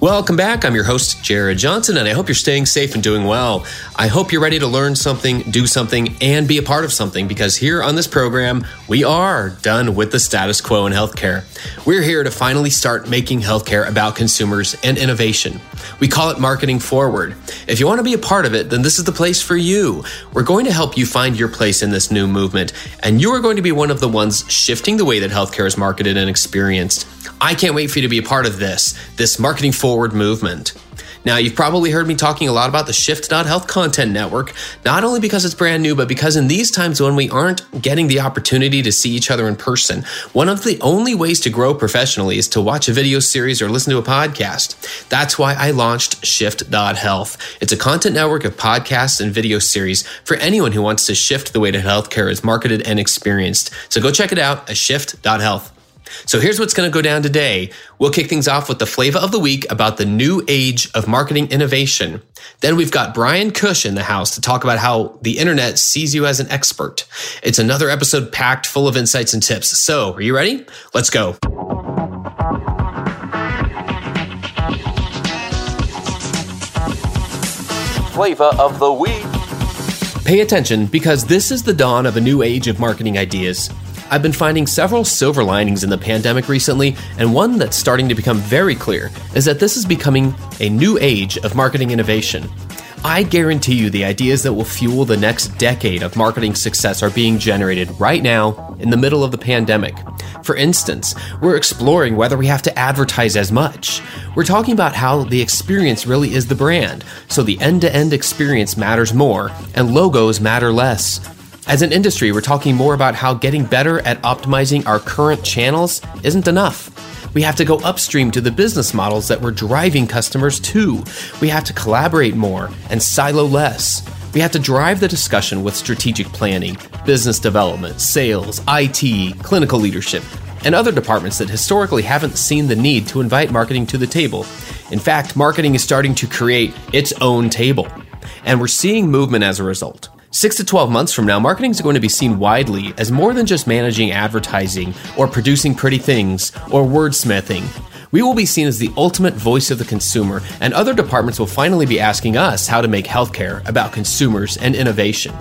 Welcome back. I'm your host, Jared Johnson, and I hope you're staying safe and doing well. I hope you're ready to learn something, do something, and be a part of something because here on this program, we are done with the status quo in healthcare. We're here to finally start making healthcare about consumers and innovation. We call it marketing forward. If you want to be a part of it, then this is the place for you. We're going to help you find your place in this new movement, and you are going to be one of the ones shifting the way that healthcare is marketed and experienced. I can't wait for you to be a part of this, this marketing forward movement. Now, you've probably heard me talking a lot about the Shift.Health Content Network, not only because it's brand new, but because in these times when we aren't getting the opportunity to see each other in person, one of the only ways to grow professionally is to watch a video series or listen to a podcast. That's why I launched Shift.Health. It's a content network of podcasts and video series for anyone who wants to shift the way that healthcare is marketed and experienced. So go check it out at Shift.Health. So here's what's going to go down today. We'll kick things off with the flavor of the week about the new age of marketing innovation. Then we've got Brian Cush in the house to talk about how the internet sees you as an expert. It's another episode packed full of insights and tips. So are you ready? Let's go. Flavor of the week. Pay attention because this is the dawn of a new age of marketing ideas. I've been finding several silver linings in the pandemic recently, and one that's starting to become very clear is that this is becoming a new age of marketing innovation. I guarantee you the ideas that will fuel the next decade of marketing success are being generated right now in the middle of the pandemic. For instance, we're exploring whether we have to advertise as much. We're talking about how the experience really is the brand, so the end to end experience matters more and logos matter less. As an industry, we're talking more about how getting better at optimizing our current channels isn't enough. We have to go upstream to the business models that we're driving customers to. We have to collaborate more and silo less. We have to drive the discussion with strategic planning, business development, sales, IT, clinical leadership, and other departments that historically haven't seen the need to invite marketing to the table. In fact, marketing is starting to create its own table. And we're seeing movement as a result. Six to 12 months from now, marketing is going to be seen widely as more than just managing advertising or producing pretty things or wordsmithing. We will be seen as the ultimate voice of the consumer, and other departments will finally be asking us how to make healthcare about consumers and innovation.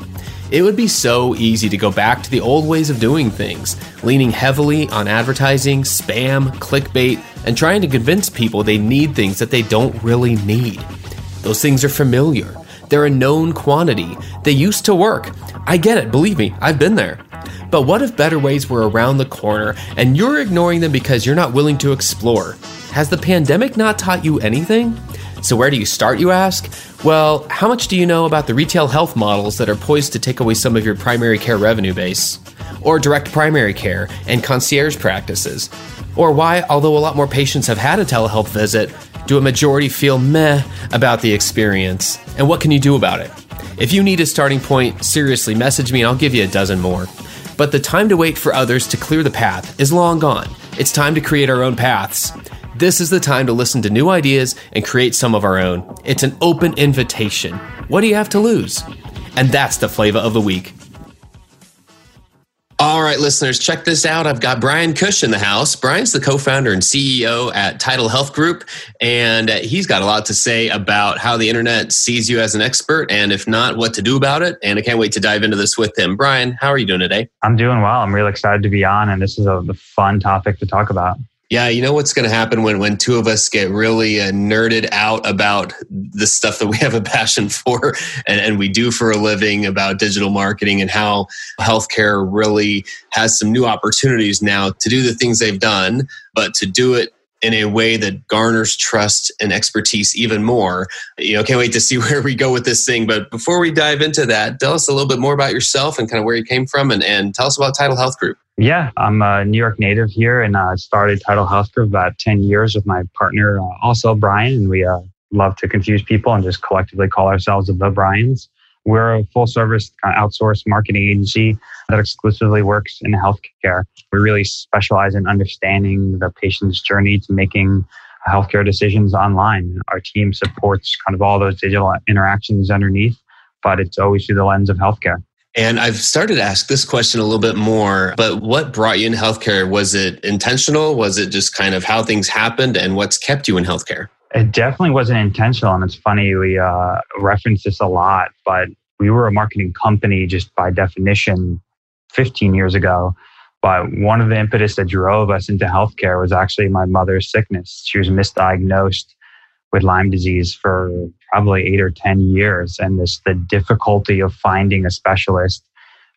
It would be so easy to go back to the old ways of doing things, leaning heavily on advertising, spam, clickbait, and trying to convince people they need things that they don't really need. Those things are familiar. They're a known quantity. They used to work. I get it, believe me, I've been there. But what if better ways were around the corner and you're ignoring them because you're not willing to explore? Has the pandemic not taught you anything? So, where do you start, you ask? Well, how much do you know about the retail health models that are poised to take away some of your primary care revenue base? Or direct primary care and concierge practices? Or why, although a lot more patients have had a telehealth visit, do a majority feel meh about the experience? And what can you do about it? If you need a starting point, seriously, message me and I'll give you a dozen more. But the time to wait for others to clear the path is long gone. It's time to create our own paths. This is the time to listen to new ideas and create some of our own. It's an open invitation. What do you have to lose? And that's the flavor of the week. All right, listeners, check this out. I've got Brian Cush in the house. Brian's the co founder and CEO at Tidal Health Group, and uh, he's got a lot to say about how the internet sees you as an expert, and if not, what to do about it. And I can't wait to dive into this with him. Brian, how are you doing today? I'm doing well. I'm really excited to be on, and this is a fun topic to talk about. Yeah, you know what's going to happen when when two of us get really uh, nerded out about the stuff that we have a passion for and, and we do for a living about digital marketing and how healthcare really has some new opportunities now to do the things they've done, but to do it in a way that garners trust and expertise even more. You know, can't wait to see where we go with this thing. But before we dive into that, tell us a little bit more about yourself and kind of where you came from and, and tell us about Tidal Health Group. Yeah, I'm a New York native here and uh, started Tidal Health Group about 10 years with my partner, uh, also Brian. And we uh, love to confuse people and just collectively call ourselves the Bryans. We're a full service uh, outsourced marketing agency that exclusively works in healthcare. We really specialize in understanding the patient's journey to making healthcare decisions online. Our team supports kind of all those digital interactions underneath, but it's always through the lens of healthcare. And I've started to ask this question a little bit more, but what brought you in healthcare? Was it intentional? Was it just kind of how things happened and what's kept you in healthcare? It definitely wasn't intentional. And it's funny, we uh, reference this a lot, but we were a marketing company just by definition 15 years ago. But one of the impetus that drove us into healthcare was actually my mother's sickness. She was misdiagnosed with Lyme disease for probably eight or 10 years. And this, the difficulty of finding a specialist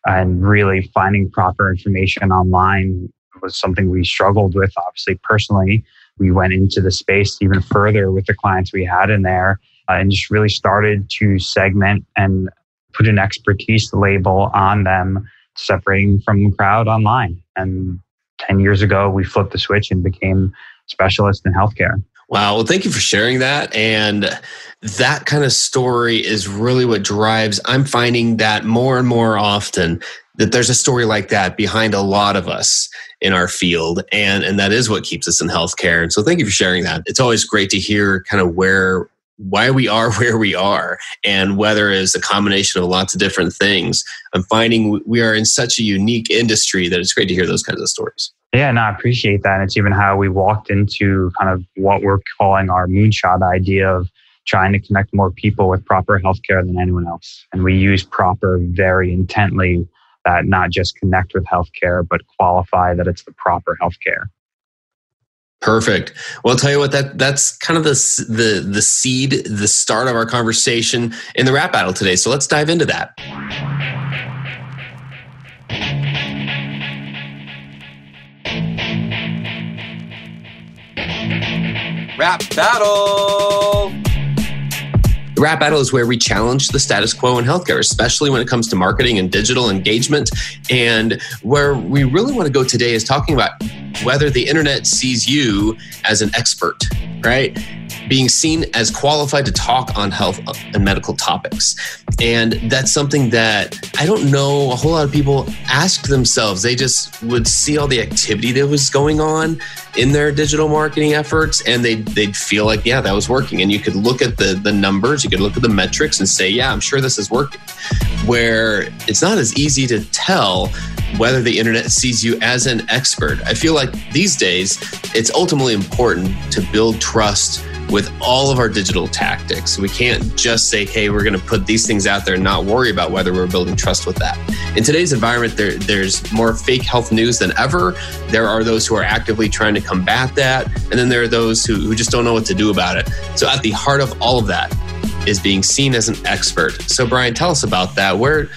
and really finding proper information online was something we struggled with, obviously, personally. We went into the space even further with the clients we had in there uh, and just really started to segment and put an expertise label on them, separating from the crowd online. And 10 years ago, we flipped the switch and became specialists in healthcare. Wow. Well, thank you for sharing that. And that kind of story is really what drives. I'm finding that more and more often that there's a story like that behind a lot of us in our field. And, and that is what keeps us in healthcare. And so thank you for sharing that. It's always great to hear kind of where why we are where we are and whether it's a combination of lots of different things. I'm finding we are in such a unique industry that it's great to hear those kinds of stories. Yeah, no, I appreciate that. And it's even how we walked into kind of what we're calling our moonshot idea of trying to connect more people with proper healthcare than anyone else. And we use proper very intently that not just connect with healthcare, but qualify that it's the proper healthcare. Perfect. Well, I'll tell you what that that's kind of the the the seed, the start of our conversation in the rap battle today. So let's dive into that. Rap battle. Rap battle is where we challenge the status quo in healthcare, especially when it comes to marketing and digital engagement. And where we really want to go today is talking about whether the internet sees you as an expert, right? Being seen as qualified to talk on health and medical topics. And that's something that I don't know a whole lot of people ask themselves. They just would see all the activity that was going on in their digital marketing efforts and they'd, they'd feel like, yeah, that was working. And you could look at the, the numbers, you could look at the metrics and say, yeah, I'm sure this is working. Where it's not as easy to tell whether the internet sees you as an expert. I feel like these days it's ultimately important to build trust with all of our digital tactics. We can't just say, hey, we're going to put these things out there and not worry about whether we're building trust with that. In today's environment, there, there's more fake health news than ever. There are those who are actively trying to combat that. And then there are those who, who just don't know what to do about it. So, at the heart of all of that is being seen as an expert. So, Brian, tell us about that. Where,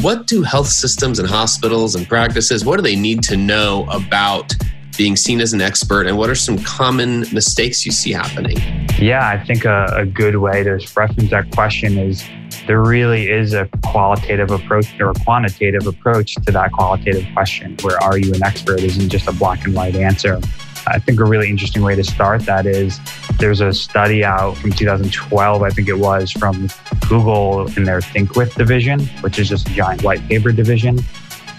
what do health systems and hospitals and practices, what do they need to know about being seen as an expert and what are some common mistakes you see happening? Yeah, I think a, a good way to reference that question is there really is a qualitative approach or a quantitative approach to that qualitative question where are you an expert isn't just a black and white answer. I think a really interesting way to start that is there's a study out from 2012, I think it was, from Google in their ThinkWith division, which is just a giant white paper division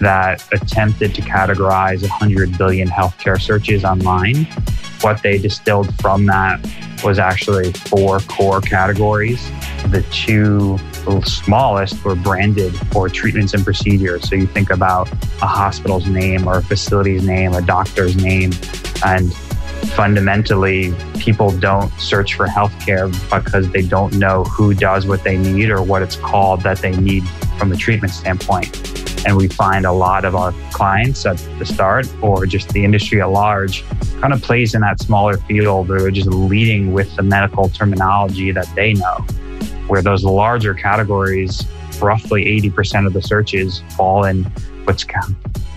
that attempted to categorize 100 billion healthcare searches online. What they distilled from that was actually four core categories. The two smallest were branded for treatments and procedures. So you think about a hospital's name or a facility's name, a doctor's name, and fundamentally, people don't search for healthcare because they don't know who does what they need or what it's called that they need from a treatment standpoint. And we find a lot of our clients at the start or just the industry at large kind of plays in that smaller field or just leading with the medical terminology that they know. Where those larger categories, roughly 80% of the searches fall in what's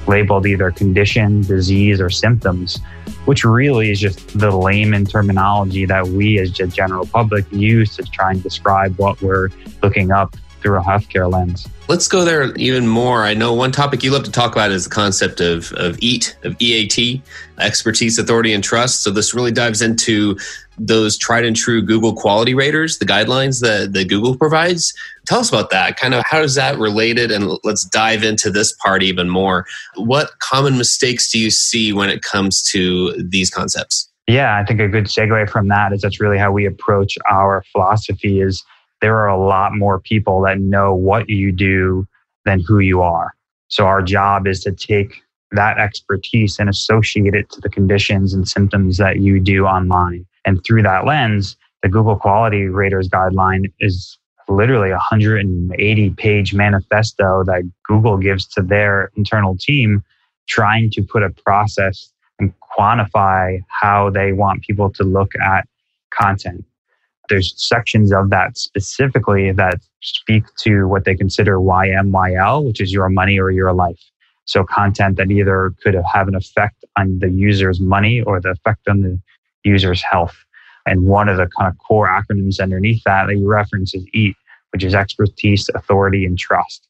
labeled either condition, disease, or symptoms, which really is just the layman terminology that we as the general public use to try and describe what we're looking up through a healthcare lens. Let's go there even more. I know one topic you love to talk about is the concept of, of EAT, of EAT, expertise, authority, and trust. So this really dives into those tried and true Google quality raters, the guidelines that, that Google provides. Tell us about that. Kind of how is that related? And let's dive into this part even more. What common mistakes do you see when it comes to these concepts? Yeah, I think a good segue from that is that's really how we approach our philosophy is there are a lot more people that know what you do than who you are. So our job is to take that expertise and associate it to the conditions and symptoms that you do online. And through that lens, the Google Quality Raters Guideline is literally a 180 page manifesto that Google gives to their internal team, trying to put a process and quantify how they want people to look at content. There's sections of that specifically that speak to what they consider YMYL, which is your money or your life. So content that either could have an effect on the user's money or the effect on the user's health. And one of the kind of core acronyms underneath that that you reference is EAT, which is expertise, authority, and trust.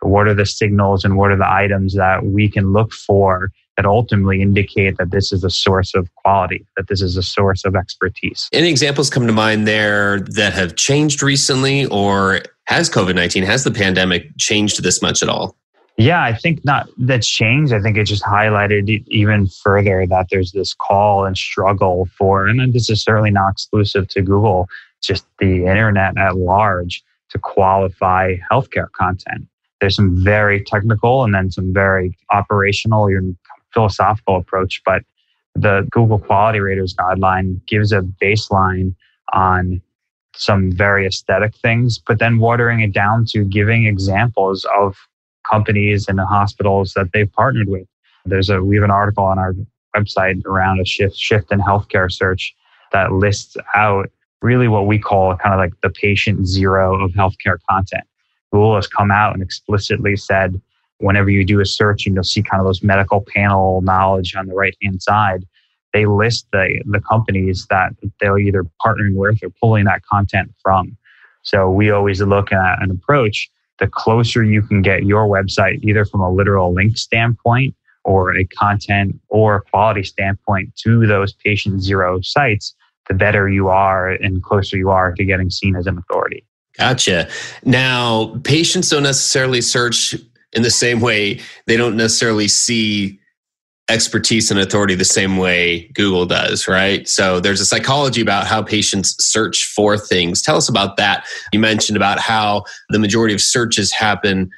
What are the signals and what are the items that we can look for that ultimately indicate that this is a source of quality, that this is a source of expertise. Any examples come to mind there that have changed recently, or has COVID 19, has the pandemic changed this much at all? Yeah, I think not that's changed. I think it just highlighted even further that there's this call and struggle for, and this is certainly not exclusive to Google, just the internet at large to qualify healthcare content. There's some very technical and then some very operational, philosophical approach, but the Google Quality Raters guideline gives a baseline on some very aesthetic things, but then watering it down to giving examples of companies and hospitals that they've partnered with. There's a we have an article on our website around a shift shift in healthcare search that lists out really what we call kind of like the patient zero of healthcare content. Google has come out and explicitly said whenever you do a search and you'll see kind of those medical panel knowledge on the right hand side, they list the, the companies that they're either partnering with or pulling that content from. So we always look at an approach. The closer you can get your website, either from a literal link standpoint or a content or quality standpoint to those patient zero sites, the better you are and closer you are to getting seen as an authority. Gotcha. Now, patients don't necessarily search in the same way they don't necessarily see expertise and authority the same way Google does, right? So there's a psychology about how patients search for things. Tell us about that. You mentioned about how the majority of searches happen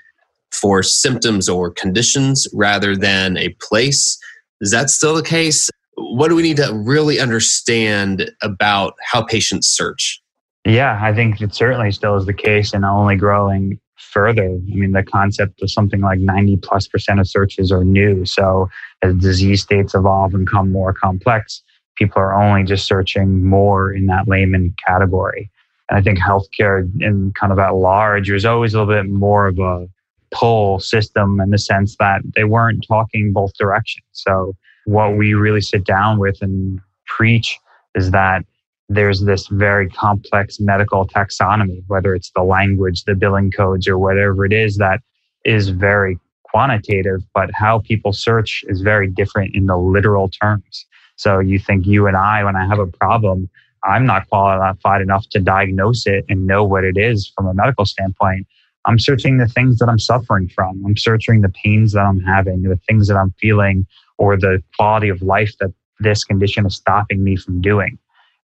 for symptoms or conditions rather than a place. Is that still the case? What do we need to really understand about how patients search? Yeah, I think it certainly still is the case and only growing further. I mean, the concept of something like 90 plus percent of searches are new. So as disease states evolve and become more complex, people are only just searching more in that layman category. And I think healthcare in kind of at large, there's always a little bit more of a pull system in the sense that they weren't talking both directions. So what we really sit down with and preach is that there's this very complex medical taxonomy, whether it's the language, the billing codes, or whatever it is that is very quantitative, but how people search is very different in the literal terms. So you think you and I, when I have a problem, I'm not qualified enough to diagnose it and know what it is from a medical standpoint. I'm searching the things that I'm suffering from. I'm searching the pains that I'm having, the things that I'm feeling, or the quality of life that this condition is stopping me from doing.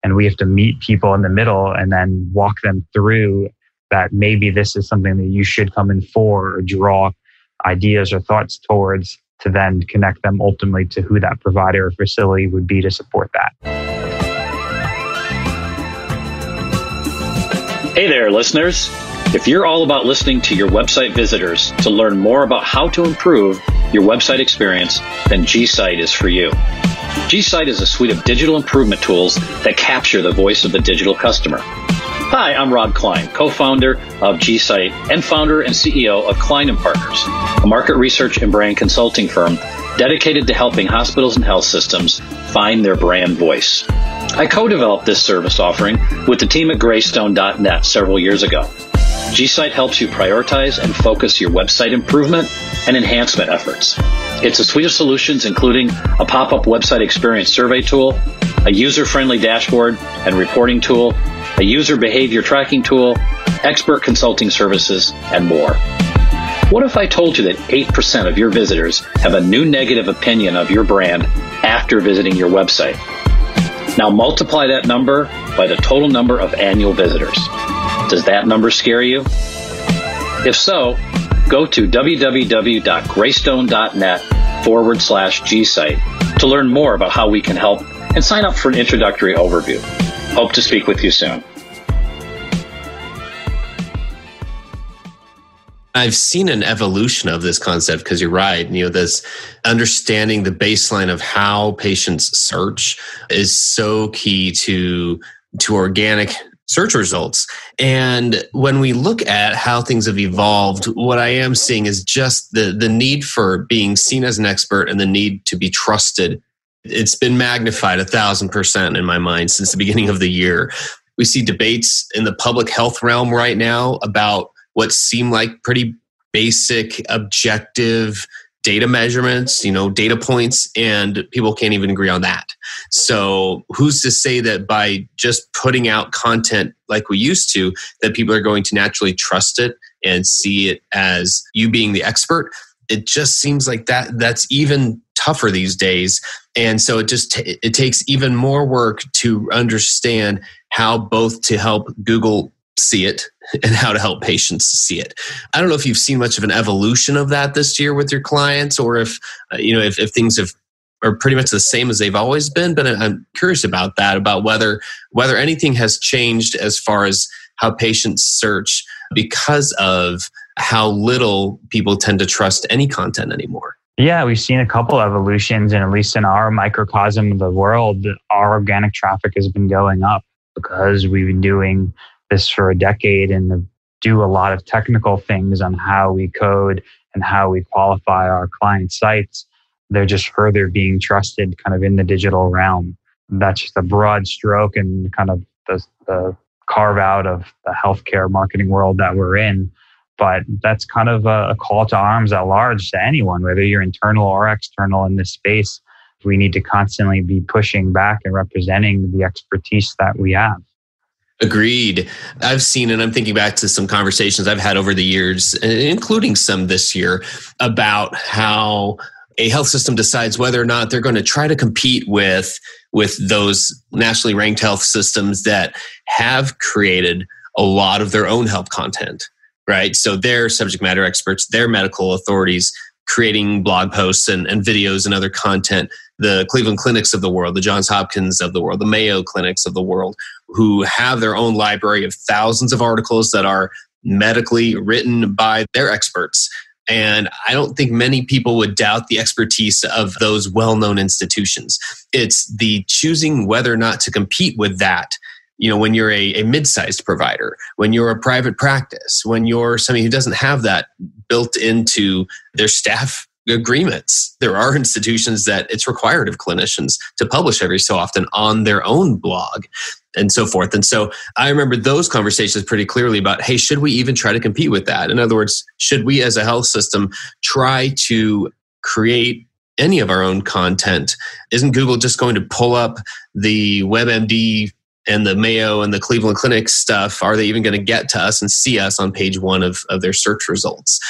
And we have to meet people in the middle and then walk them through that maybe this is something that you should come in for or draw ideas or thoughts towards to then connect them ultimately to who that provider or facility would be to support that. Hey there, listeners. If you're all about listening to your website visitors to learn more about how to improve your website experience, then GSite is for you. GSite is a suite of digital improvement tools that capture the voice of the digital customer. Hi, I'm Rob Klein, co-founder of GSite and founder and CEO of Klein and Partners, a market research and brand consulting firm dedicated to helping hospitals and health systems find their brand voice. I co-developed this service offering with the team at Greystone.net several years ago. GSite helps you prioritize and focus your website improvement and enhancement efforts. It's a suite of solutions including a pop-up website experience survey tool, a user-friendly dashboard and reporting tool, a user behavior tracking tool, expert consulting services, and more. What if I told you that 8% of your visitors have a new negative opinion of your brand after visiting your website? Now multiply that number by the total number of annual visitors. Does that number scare you? If so, go to www.greystone.net forward slash gsite to learn more about how we can help and sign up for an introductory overview. Hope to speak with you soon. I've seen an evolution of this concept because you're right. You know, this understanding the baseline of how patients search is so key to to organic search results. And when we look at how things have evolved, what I am seeing is just the the need for being seen as an expert and the need to be trusted. It's been magnified a thousand percent in my mind since the beginning of the year. We see debates in the public health realm right now about what seem like pretty basic, objective data measurements, you know, data points, and people can't even agree on that. So, who's to say that by just putting out content like we used to, that people are going to naturally trust it and see it as you being the expert? It just seems like that that's even tougher these days. And so it just t- it takes even more work to understand how both to help Google see it and how to help patients see it. I don't know if you've seen much of an evolution of that this year with your clients or if uh, you know if, if things have are pretty much the same as they've always been but I'm curious about that about whether whether anything has changed as far as how patients search because of how little people tend to trust any content anymore. Yeah, we've seen a couple evolutions, and at least in our microcosm of the world, our organic traffic has been going up because we've been doing this for a decade and do a lot of technical things on how we code and how we qualify our client sites. They're just further being trusted kind of in the digital realm. That's just a broad stroke and kind of the, the carve out of the healthcare marketing world that we're in. But that's kind of a, a call to arms at large to anyone, whether you're internal or external in this space. We need to constantly be pushing back and representing the expertise that we have. Agreed. I've seen, and I'm thinking back to some conversations I've had over the years, including some this year, about how a health system decides whether or not they're going to try to compete with with those nationally ranked health systems that have created a lot of their own health content right so they're subject matter experts they're medical authorities creating blog posts and, and videos and other content the cleveland clinics of the world the johns hopkins of the world the mayo clinics of the world who have their own library of thousands of articles that are medically written by their experts. And I don't think many people would doubt the expertise of those well known institutions. It's the choosing whether or not to compete with that. You know, when you're a, a mid sized provider, when you're a private practice, when you're somebody who doesn't have that built into their staff agreements. There are institutions that it's required of clinicians to publish every so often on their own blog and so forth. And so I remember those conversations pretty clearly about hey, should we even try to compete with that? In other words, should we as a health system try to create any of our own content? Isn't Google just going to pull up the WebMD and the Mayo and the Cleveland Clinic stuff? Are they even going to get to us and see us on page one of, of their search results?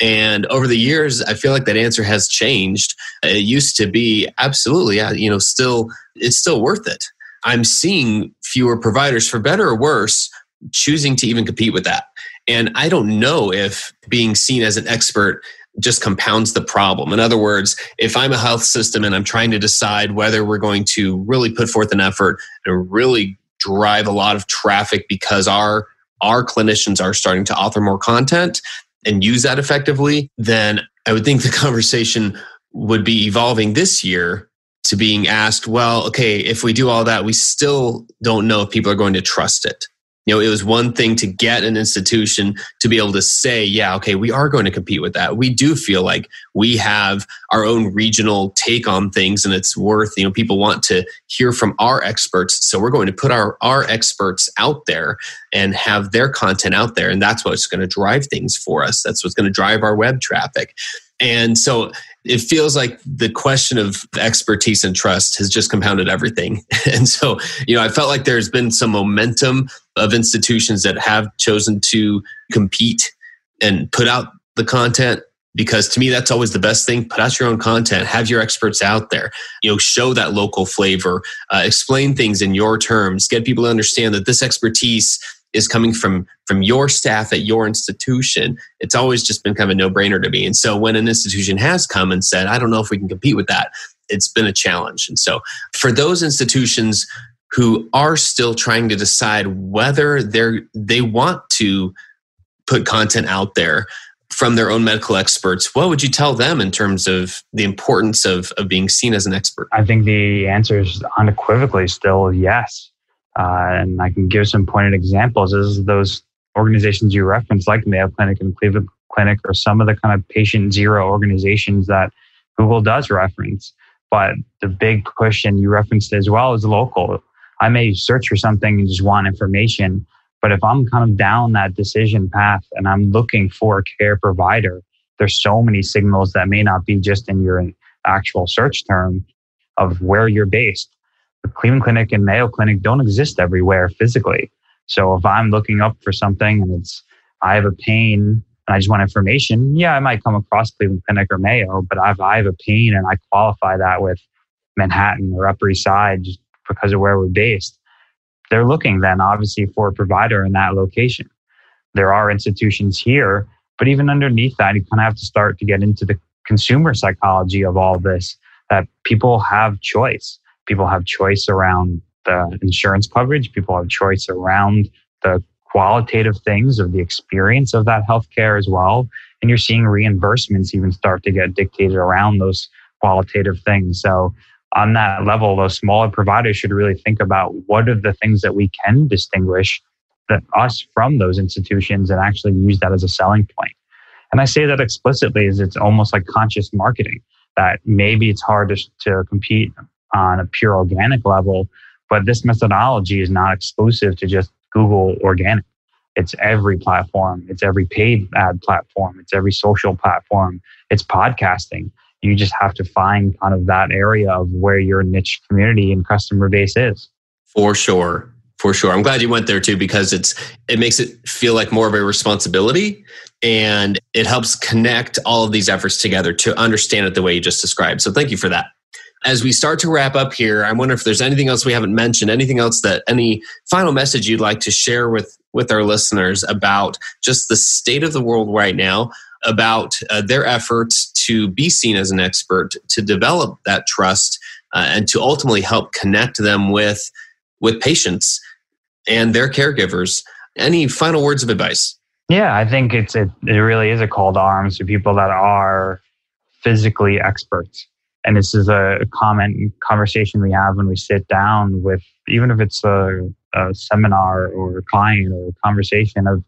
And over the years, I feel like that answer has changed. It used to be absolutely, you know, still, it's still worth it I'm seeing fewer providers, for better or worse, choosing to even compete with that. And I don't know if being seen as an expert just compounds the problem. In other words, if I'm a health system and I'm trying to decide whether we're going to really put forth an effort and really drive a lot of traffic because our our clinicians are starting to author more content and use that effectively, then I would think the conversation would be evolving this year to being asked, well, okay, if we do all that, we still don't know if people are going to trust it. You know, it was one thing to get an institution to be able to say, yeah, okay, we are going to compete with that. We do feel like we have our own regional take on things and it's worth, you know, people want to hear from our experts. So we're going to put our, our experts out there and have their content out there. And that's what's going to drive things for us. That's what's going to drive our web traffic. And so it feels like the question of expertise and trust has just compounded everything. And so, you know, I felt like there's been some momentum of institutions that have chosen to compete and put out the content because to me that's always the best thing. Put out your own content. Have your experts out there. You know show that local flavor. Uh, explain things in your terms. Get people to understand that this expertise is coming from from your staff at your institution it's always just been kind of a no-brainer to me. And so when an institution has come and said i don't know if we can compete with that it's been a challenge. And so for those institutions who are still trying to decide whether they're they want to put content out there from their own medical experts what would you tell them in terms of the importance of, of being seen as an expert? I think the answer is unequivocally still yes uh, and I can give some pointed examples. Is those organizations you referenced, like Mayo Clinic and Cleveland Clinic, or some of the kind of patient zero organizations that Google does reference. But the big push, and you referenced as well, is local. I may search for something and just want information. But if I'm kind of down that decision path and I'm looking for a care provider, there's so many signals that may not be just in your actual search term of where you're based Cleveland Clinic and Mayo Clinic don't exist everywhere physically. So if I'm looking up for something and it's, I have a pain and I just want information, yeah, I might come across Cleveland Clinic or Mayo, but if I have a pain and I qualify that with Manhattan or Upper East Side just because of where we're based, they're looking then obviously for a provider in that location. There are institutions here, but even underneath that, you kind of have to start to get into the consumer psychology of all this that people have choice people have choice around the insurance coverage, people have choice around the qualitative things of the experience of that healthcare as well. And you're seeing reimbursements even start to get dictated around those qualitative things. So, on that level, those smaller providers should really think about what are the things that we can distinguish that us from those institutions and actually use that as a selling point. And I say that explicitly as it's almost like conscious marketing that maybe it's hard to, to compete on a pure organic level. But this methodology is not exclusive to just Google organic. It's every platform. It's every paid ad platform. It's every social platform. It's podcasting. You just have to find kind of that area of where your niche community and customer base is. For sure. For sure. I'm glad you went there too because it's it makes it feel like more of a responsibility and it helps connect all of these efforts together to understand it the way you just described. So thank you for that as we start to wrap up here, I wonder if there's anything else we haven't mentioned, anything else that any final message you'd like to share with with our listeners about just the state of the world right now, about uh, their efforts to be seen as an expert, to develop that trust, uh, and to ultimately help connect them with with patients and their caregivers. Any final words of advice? Yeah, I think it's it, it really is a call to arms to people that are physically experts and this is a common conversation we have when we sit down with even if it's a, a seminar or a client or a conversation of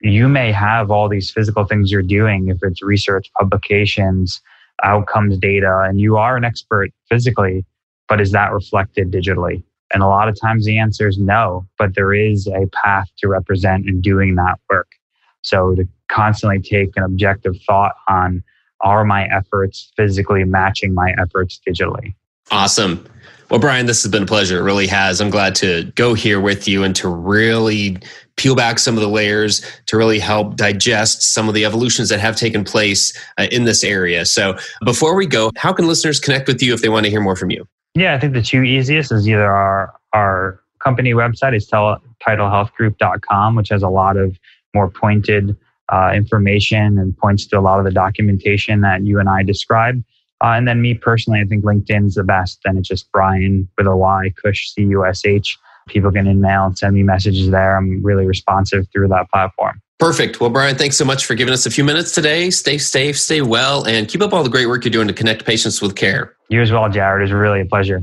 you may have all these physical things you're doing if it's research publications outcomes data and you are an expert physically but is that reflected digitally? And a lot of times the answer is no but there is a path to represent in doing that work. So to constantly take an objective thought on are my efforts physically matching my efforts digitally? Awesome. Well, Brian, this has been a pleasure. It really has. I'm glad to go here with you and to really peel back some of the layers to really help digest some of the evolutions that have taken place uh, in this area. So, before we go, how can listeners connect with you if they want to hear more from you? Yeah, I think the two easiest is either our our company website is tidalhealthgroup.com, which has a lot of more pointed uh, information and points to a lot of the documentation that you and I described. Uh, and then me personally, I think LinkedIn's the best. And it's just Brian with a Y, Cush, C U S H. People can email and send me messages there. I'm really responsive through that platform. Perfect. Well, Brian, thanks so much for giving us a few minutes today. Stay safe, stay well, and keep up all the great work you're doing to connect patients with care. You as well, Jared. It's really a pleasure.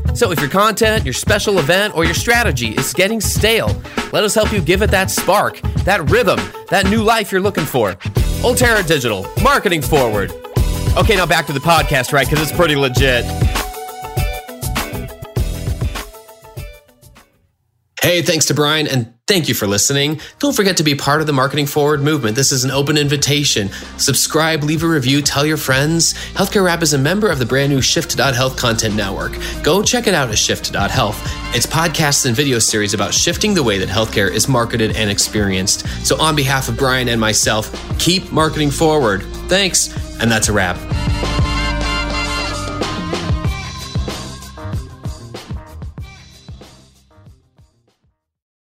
So if your content, your special event, or your strategy is getting stale, let us help you give it that spark, that rhythm, that new life you're looking for. Ultera Digital, marketing forward. Okay, now back to the podcast, right? Because it's pretty legit. Hey, thanks to Brian, and thank you for listening. Don't forget to be part of the Marketing Forward movement. This is an open invitation. Subscribe, leave a review, tell your friends. Healthcare Rap is a member of the brand new Shift.health content network. Go check it out at Shift.health. It's podcasts and video series about shifting the way that healthcare is marketed and experienced. So, on behalf of Brian and myself, keep marketing forward. Thanks, and that's a wrap.